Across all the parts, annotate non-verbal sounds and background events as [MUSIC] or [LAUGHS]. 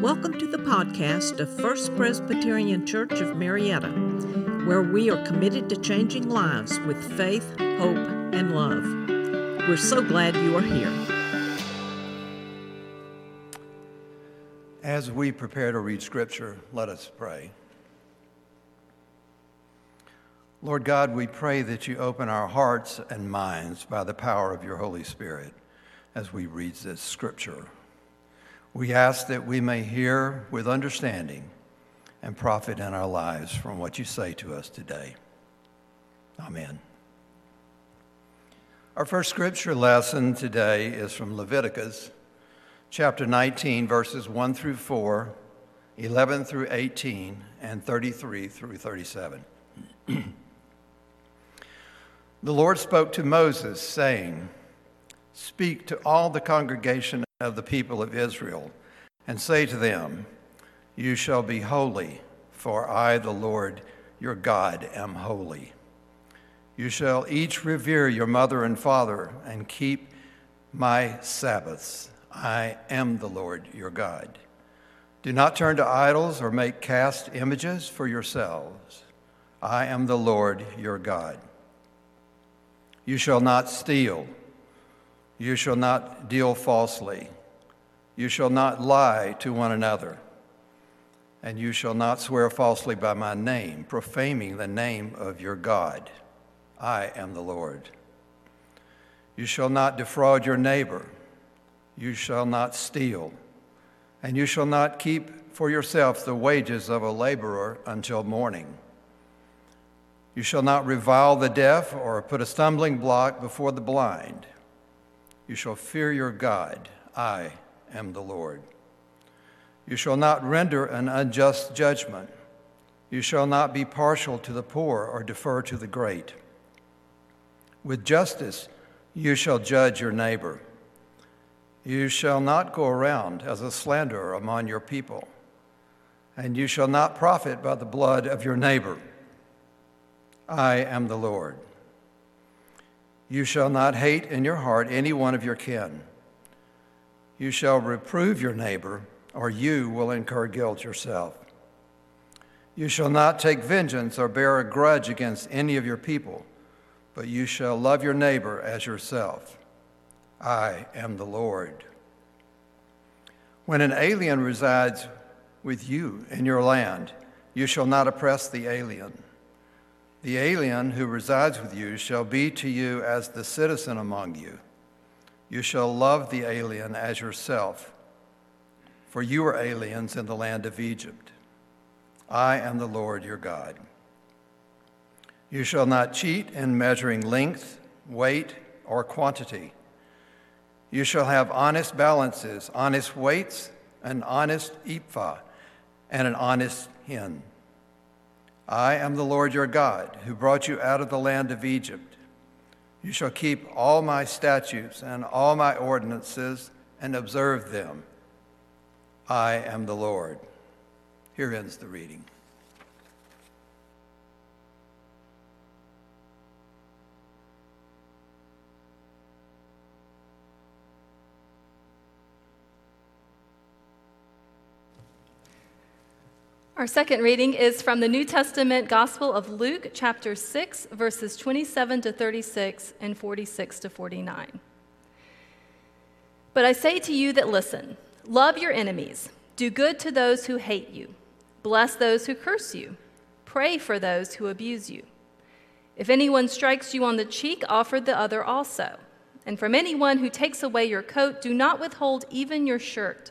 Welcome to the podcast of First Presbyterian Church of Marietta, where we are committed to changing lives with faith, hope, and love. We're so glad you are here. As we prepare to read Scripture, let us pray. Lord God, we pray that you open our hearts and minds by the power of your Holy Spirit as we read this Scripture. We ask that we may hear with understanding and profit in our lives from what you say to us today. Amen. Our first scripture lesson today is from Leviticus chapter 19, verses 1 through 4, 11 through 18, and 33 through 37. [CLEARS THROAT] the Lord spoke to Moses, saying, Speak to all the congregation of the people of Israel, and say to them, You shall be holy, for I, the Lord your God, am holy. You shall each revere your mother and father, and keep my Sabbaths. I am the Lord your God. Do not turn to idols or make cast images for yourselves. I am the Lord your God. You shall not steal. You shall not deal falsely. You shall not lie to one another. And you shall not swear falsely by my name, profaning the name of your God. I am the Lord. You shall not defraud your neighbor. You shall not steal. And you shall not keep for yourself the wages of a laborer until morning. You shall not revile the deaf or put a stumbling block before the blind. You shall fear your God. I am the Lord. You shall not render an unjust judgment. You shall not be partial to the poor or defer to the great. With justice you shall judge your neighbor. You shall not go around as a slanderer among your people, and you shall not profit by the blood of your neighbor. I am the Lord. You shall not hate in your heart any one of your kin. You shall reprove your neighbor, or you will incur guilt yourself. You shall not take vengeance or bear a grudge against any of your people, but you shall love your neighbor as yourself. I am the Lord. When an alien resides with you in your land, you shall not oppress the alien. The alien who resides with you shall be to you as the citizen among you. You shall love the alien as yourself, for you were aliens in the land of Egypt. I am the Lord your God. You shall not cheat in measuring length, weight, or quantity. You shall have honest balances, honest weights, an honest ephah, and an honest hin. I am the Lord your God, who brought you out of the land of Egypt. You shall keep all my statutes and all my ordinances and observe them. I am the Lord. Here ends the reading. Our second reading is from the New Testament Gospel of Luke, chapter 6, verses 27 to 36 and 46 to 49. But I say to you that listen love your enemies, do good to those who hate you, bless those who curse you, pray for those who abuse you. If anyone strikes you on the cheek, offer the other also. And from anyone who takes away your coat, do not withhold even your shirt.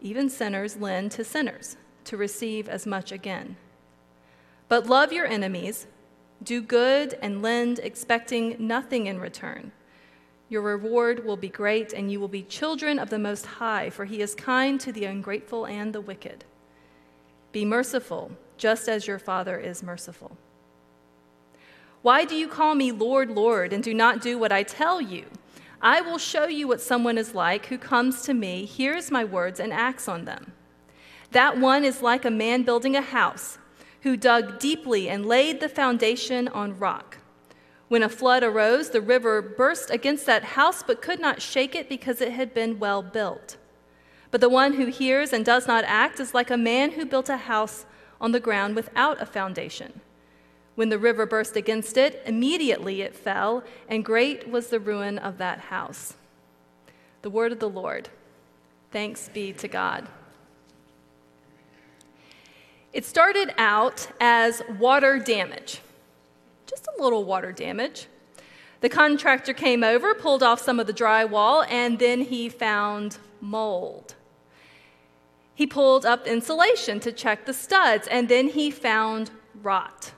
Even sinners lend to sinners to receive as much again. But love your enemies, do good, and lend, expecting nothing in return. Your reward will be great, and you will be children of the Most High, for he is kind to the ungrateful and the wicked. Be merciful, just as your Father is merciful. Why do you call me Lord, Lord, and do not do what I tell you? I will show you what someone is like who comes to me, hears my words, and acts on them. That one is like a man building a house who dug deeply and laid the foundation on rock. When a flood arose, the river burst against that house but could not shake it because it had been well built. But the one who hears and does not act is like a man who built a house on the ground without a foundation. When the river burst against it, immediately it fell, and great was the ruin of that house. The word of the Lord. Thanks be to God. It started out as water damage just a little water damage. The contractor came over, pulled off some of the drywall, and then he found mold. He pulled up insulation to check the studs, and then he found rot.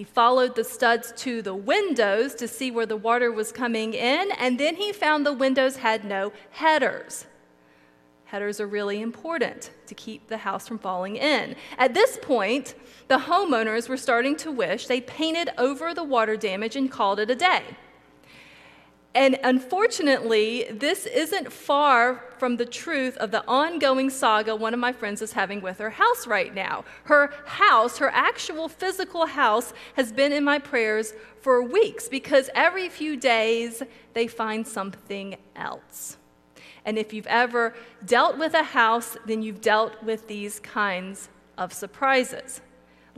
He followed the studs to the windows to see where the water was coming in, and then he found the windows had no headers. Headers are really important to keep the house from falling in. At this point, the homeowners were starting to wish they painted over the water damage and called it a day. And unfortunately, this isn't far from the truth of the ongoing saga one of my friends is having with her house right now. Her house, her actual physical house, has been in my prayers for weeks because every few days they find something else. And if you've ever dealt with a house, then you've dealt with these kinds of surprises.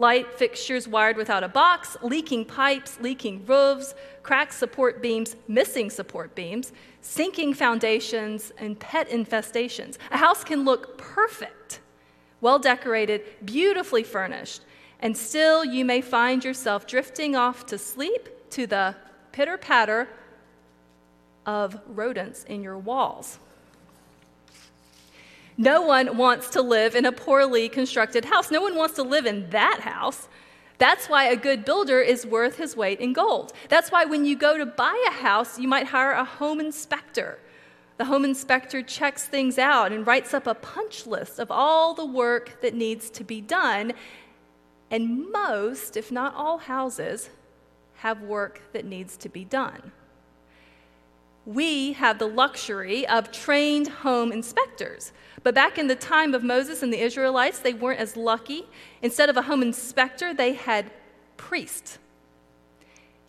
Light fixtures wired without a box, leaking pipes, leaking roofs, cracked support beams, missing support beams, sinking foundations, and pet infestations. A house can look perfect, well decorated, beautifully furnished, and still you may find yourself drifting off to sleep to the pitter patter of rodents in your walls. No one wants to live in a poorly constructed house. No one wants to live in that house. That's why a good builder is worth his weight in gold. That's why when you go to buy a house, you might hire a home inspector. The home inspector checks things out and writes up a punch list of all the work that needs to be done. And most, if not all, houses have work that needs to be done. We have the luxury of trained home inspectors but back in the time of Moses and the Israelites, they weren't as lucky. Instead of a home inspector, they had priests.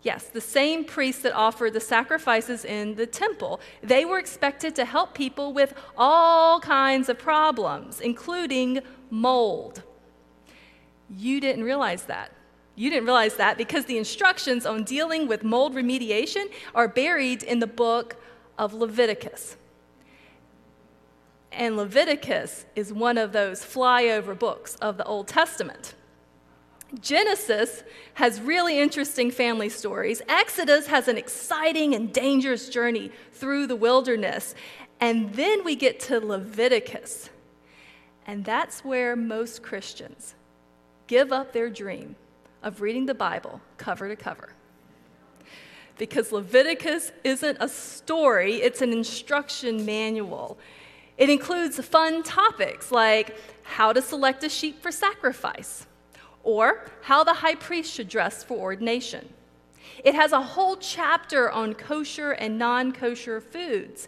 Yes, the same priests that offered the sacrifices in the temple. They were expected to help people with all kinds of problems, including mold. You didn't realize that. You didn't realize that because the instructions on dealing with mold remediation are buried in the book of Leviticus. And Leviticus is one of those flyover books of the Old Testament. Genesis has really interesting family stories. Exodus has an exciting and dangerous journey through the wilderness. And then we get to Leviticus. And that's where most Christians give up their dream of reading the Bible cover to cover. Because Leviticus isn't a story, it's an instruction manual. It includes fun topics like how to select a sheep for sacrifice or how the high priest should dress for ordination. It has a whole chapter on kosher and non kosher foods.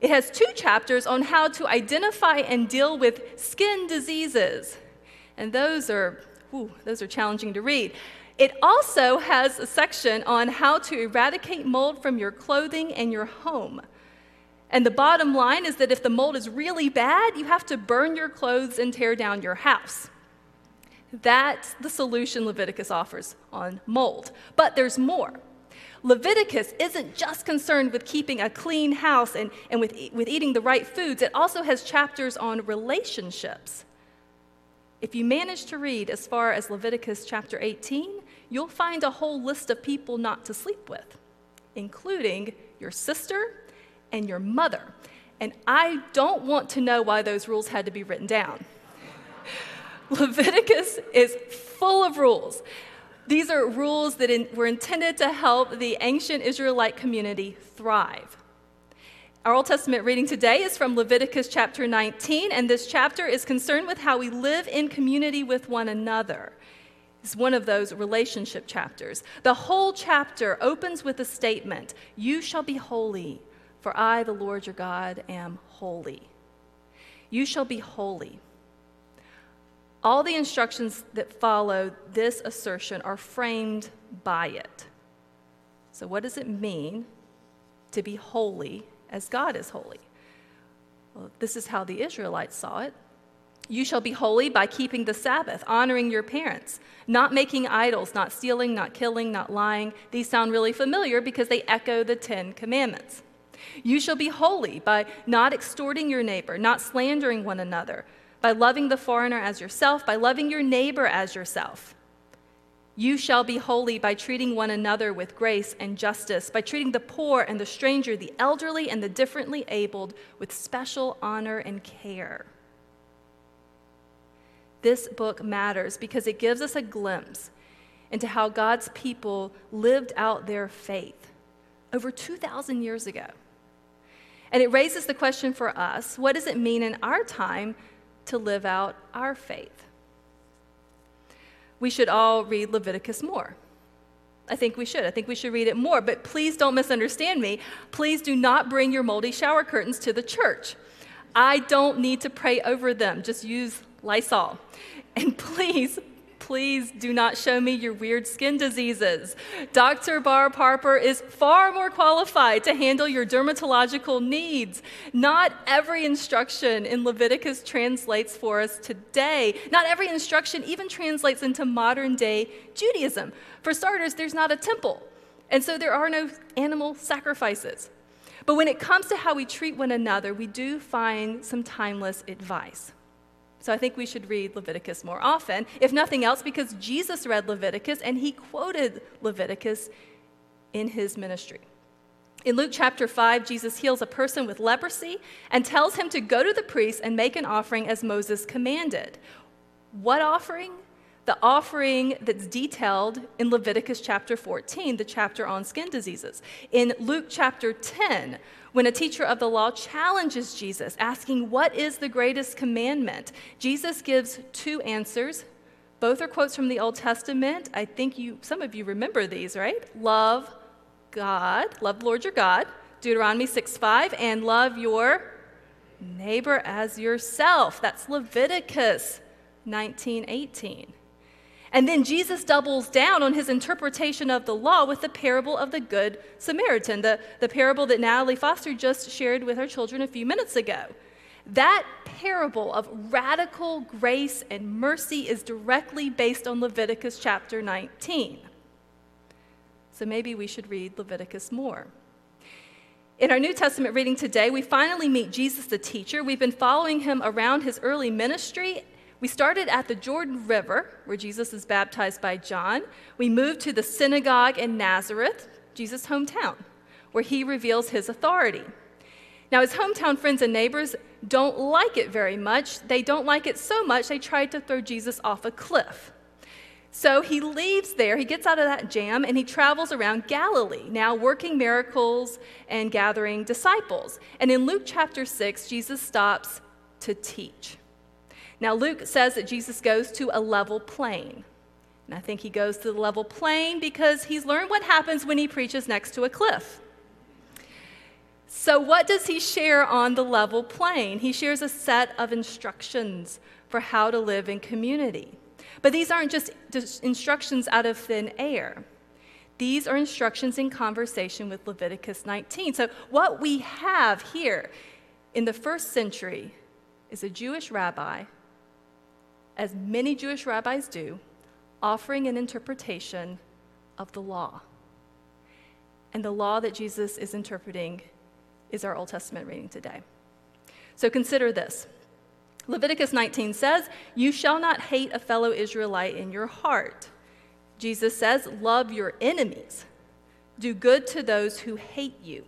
It has two chapters on how to identify and deal with skin diseases. And those are, whew, those are challenging to read. It also has a section on how to eradicate mold from your clothing and your home. And the bottom line is that if the mold is really bad, you have to burn your clothes and tear down your house. That's the solution Leviticus offers on mold. But there's more. Leviticus isn't just concerned with keeping a clean house and, and with, with eating the right foods, it also has chapters on relationships. If you manage to read as far as Leviticus chapter 18, you'll find a whole list of people not to sleep with, including your sister and your mother. And I don't want to know why those rules had to be written down. [LAUGHS] Leviticus is full of rules. These are rules that in, were intended to help the ancient Israelite community thrive. Our Old Testament reading today is from Leviticus chapter 19, and this chapter is concerned with how we live in community with one another. It's one of those relationship chapters. The whole chapter opens with a statement You shall be holy, for I, the Lord your God, am holy. You shall be holy. All the instructions that follow this assertion are framed by it. So, what does it mean to be holy as God is holy? Well, this is how the Israelites saw it. You shall be holy by keeping the Sabbath, honoring your parents, not making idols, not stealing, not killing, not lying. These sound really familiar because they echo the Ten Commandments. You shall be holy by not extorting your neighbor, not slandering one another, by loving the foreigner as yourself, by loving your neighbor as yourself. You shall be holy by treating one another with grace and justice, by treating the poor and the stranger, the elderly and the differently abled with special honor and care. This book matters because it gives us a glimpse into how God's people lived out their faith over 2,000 years ago. And it raises the question for us what does it mean in our time to live out our faith? We should all read Leviticus more. I think we should. I think we should read it more. But please don't misunderstand me. Please do not bring your moldy shower curtains to the church. I don't need to pray over them. Just use Lysol. And [LAUGHS] please, please do not show me your weird skin diseases. Dr. Barb Harper is far more qualified to handle your dermatological needs. Not every instruction in Leviticus translates for us today. Not every instruction even translates into modern day Judaism. For starters, there's not a temple, and so there are no animal sacrifices. But when it comes to how we treat one another, we do find some timeless advice. So I think we should read Leviticus more often, if nothing else, because Jesus read Leviticus and he quoted Leviticus in his ministry. In Luke chapter 5, Jesus heals a person with leprosy and tells him to go to the priest and make an offering as Moses commanded. What offering? The offering that's detailed in Leviticus chapter 14, the chapter on skin diseases. In Luke chapter 10, when a teacher of the law challenges Jesus, asking, What is the greatest commandment? Jesus gives two answers. Both are quotes from the Old Testament. I think you, some of you remember these, right? Love God, love the Lord your God, Deuteronomy 6 5, and love your neighbor as yourself. That's Leviticus 19 18. And then Jesus doubles down on his interpretation of the law with the parable of the Good Samaritan, the, the parable that Natalie Foster just shared with her children a few minutes ago. That parable of radical grace and mercy is directly based on Leviticus chapter 19. So maybe we should read Leviticus more. In our New Testament reading today, we finally meet Jesus the teacher. We've been following him around his early ministry we started at the Jordan River, where Jesus is baptized by John. We moved to the synagogue in Nazareth, Jesus' hometown, where he reveals his authority. Now, his hometown friends and neighbors don't like it very much. They don't like it so much, they tried to throw Jesus off a cliff. So he leaves there, he gets out of that jam, and he travels around Galilee, now working miracles and gathering disciples. And in Luke chapter 6, Jesus stops to teach. Now, Luke says that Jesus goes to a level plain. And I think he goes to the level plain because he's learned what happens when he preaches next to a cliff. So, what does he share on the level plain? He shares a set of instructions for how to live in community. But these aren't just instructions out of thin air. These are instructions in conversation with Leviticus 19. So, what we have here in the first century is a Jewish rabbi as many Jewish rabbis do, offering an interpretation of the law. And the law that Jesus is interpreting is our Old Testament reading today. So consider this. Leviticus 19 says, You shall not hate a fellow Israelite in your heart. Jesus says, Love your enemies, do good to those who hate you.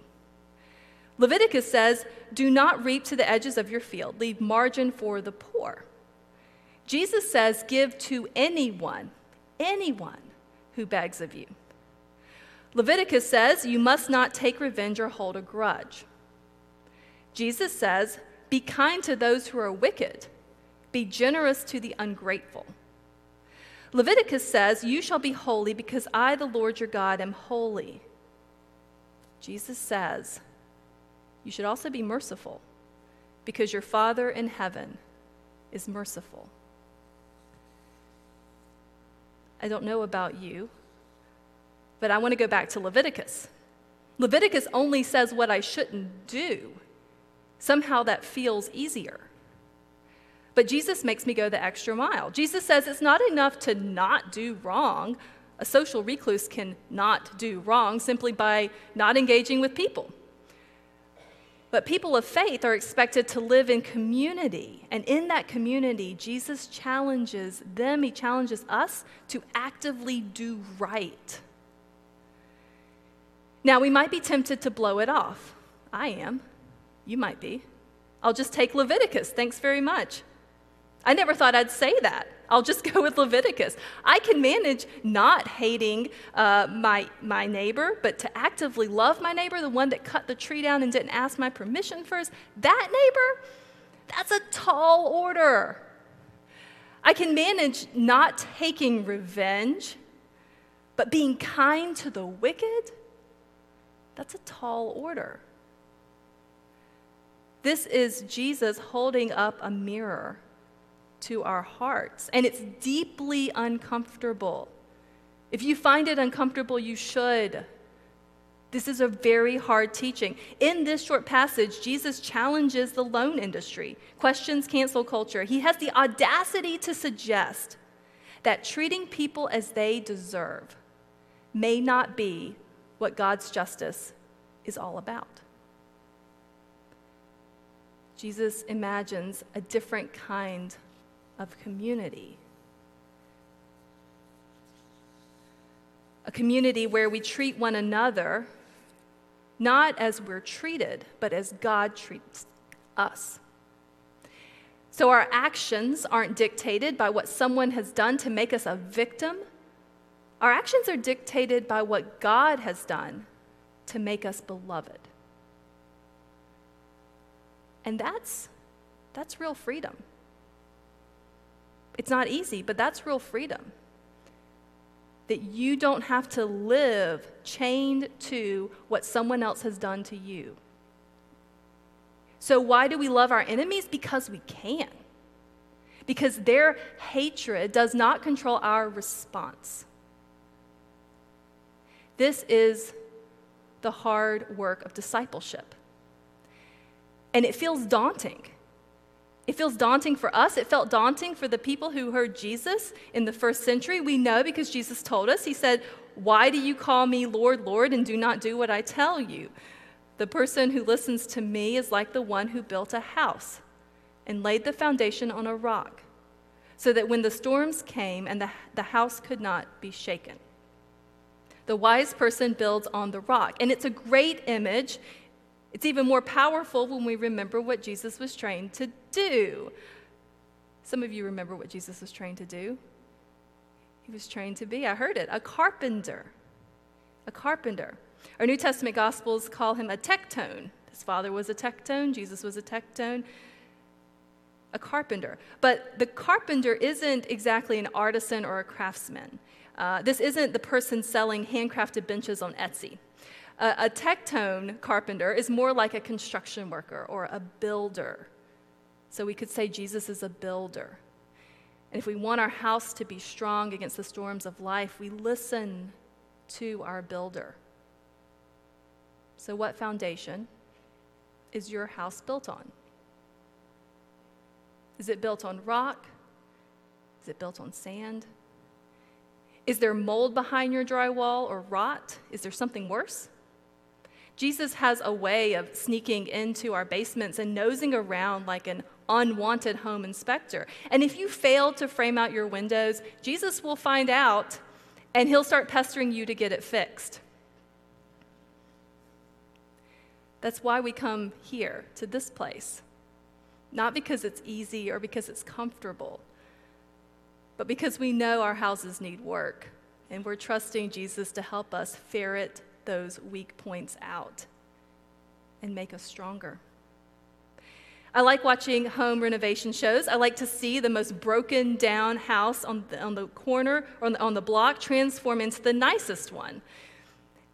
Leviticus says, Do not reap to the edges of your field, leave margin for the poor. Jesus says, Give to anyone, anyone who begs of you. Leviticus says you must not take revenge or hold a grudge. Jesus says, Be kind to those who are wicked, be generous to the ungrateful. Leviticus says, You shall be holy because I, the Lord your God, am holy. Jesus says, You should also be merciful because your Father in heaven is merciful. I don't know about you, but I want to go back to Leviticus. Leviticus only says what I shouldn't do. Somehow that feels easier. But Jesus makes me go the extra mile. Jesus says it's not enough to not do wrong. A social recluse can not do wrong simply by not engaging with people. But people of faith are expected to live in community. And in that community, Jesus challenges them, he challenges us to actively do right. Now, we might be tempted to blow it off. I am. You might be. I'll just take Leviticus. Thanks very much. I never thought I'd say that. I'll just [LAUGHS] go with Leviticus. I can manage not hating uh, my, my neighbor, but to actively love my neighbor, the one that cut the tree down and didn't ask my permission first, that neighbor, that's a tall order. I can manage not taking revenge, but being kind to the wicked, that's a tall order. This is Jesus holding up a mirror to our hearts, and it's deeply uncomfortable. If you find it uncomfortable, you should. This is a very hard teaching. In this short passage, Jesus challenges the loan industry, questions cancel culture. He has the audacity to suggest that treating people as they deserve may not be what God's justice is all about. Jesus imagines a different kind of community. A community where we treat one another not as we're treated, but as God treats us. So our actions aren't dictated by what someone has done to make us a victim. Our actions are dictated by what God has done to make us beloved. And that's, that's real freedom. It's not easy, but that's real freedom. That you don't have to live chained to what someone else has done to you. So, why do we love our enemies? Because we can. Because their hatred does not control our response. This is the hard work of discipleship. And it feels daunting. It feels daunting for us. It felt daunting for the people who heard Jesus in the first century. We know because Jesus told us, He said, Why do you call me Lord, Lord, and do not do what I tell you? The person who listens to me is like the one who built a house and laid the foundation on a rock, so that when the storms came and the, the house could not be shaken. The wise person builds on the rock. And it's a great image. It's even more powerful when we remember what Jesus was trained to do. Some of you remember what Jesus was trained to do. He was trained to be, I heard it, a carpenter. A carpenter. Our New Testament Gospels call him a tekton. His father was a tekton, Jesus was a tekton, a carpenter. But the carpenter isn't exactly an artisan or a craftsman. Uh, this isn't the person selling handcrafted benches on Etsy. Uh, a tekton carpenter is more like a construction worker or a builder. So we could say Jesus is a builder. And if we want our house to be strong against the storms of life, we listen to our builder. So, what foundation is your house built on? Is it built on rock? Is it built on sand? Is there mold behind your drywall or rot? Is there something worse? Jesus has a way of sneaking into our basements and nosing around like an unwanted home inspector. And if you fail to frame out your windows, Jesus will find out and he'll start pestering you to get it fixed. That's why we come here to this place. Not because it's easy or because it's comfortable, but because we know our houses need work And we're trusting Jesus to help us ferret those weak points out and make us stronger. I like watching home renovation shows. I like to see the most broken down house on the, on the corner or on the, on the block transform into the nicest one.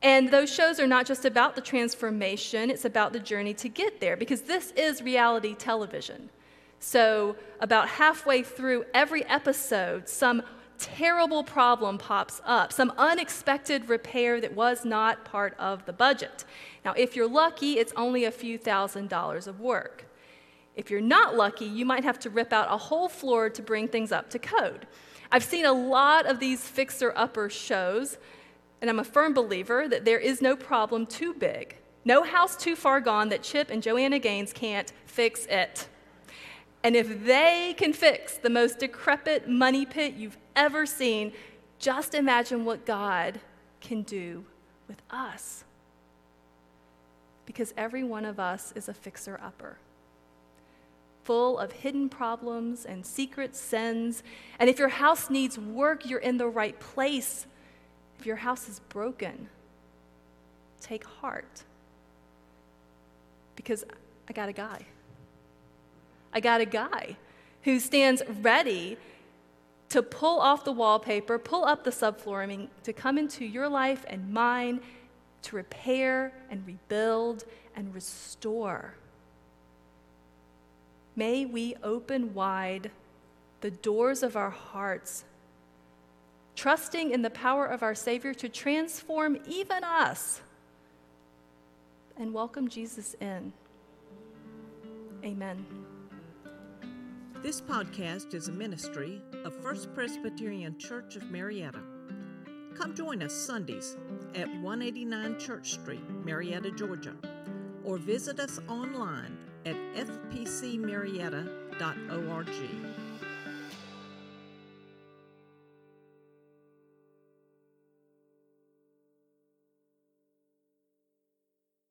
And those shows are not just about the transformation, it's about the journey to get there because this is reality television. So, about halfway through every episode, some terrible problem pops up, some unexpected repair that was not part of the budget. Now, if you're lucky, it's only a few thousand dollars of work. If you're not lucky, you might have to rip out a whole floor to bring things up to code. I've seen a lot of these fixer upper shows, and I'm a firm believer that there is no problem too big, no house too far gone that Chip and Joanna Gaines can't fix it. And if they can fix the most decrepit money pit you've ever seen, just imagine what God can do with us. Because every one of us is a fixer upper full of hidden problems and secret sins. And if your house needs work, you're in the right place. If your house is broken, take heart. Because I got a guy. I got a guy who stands ready to pull off the wallpaper, pull up the subflooring, to come into your life and mine, to repair and rebuild and restore. May we open wide the doors of our hearts, trusting in the power of our Savior to transform even us and welcome Jesus in. Amen. This podcast is a ministry of First Presbyterian Church of Marietta. Come join us Sundays at 189 Church Street, Marietta, Georgia, or visit us online at fpcmarietta.org.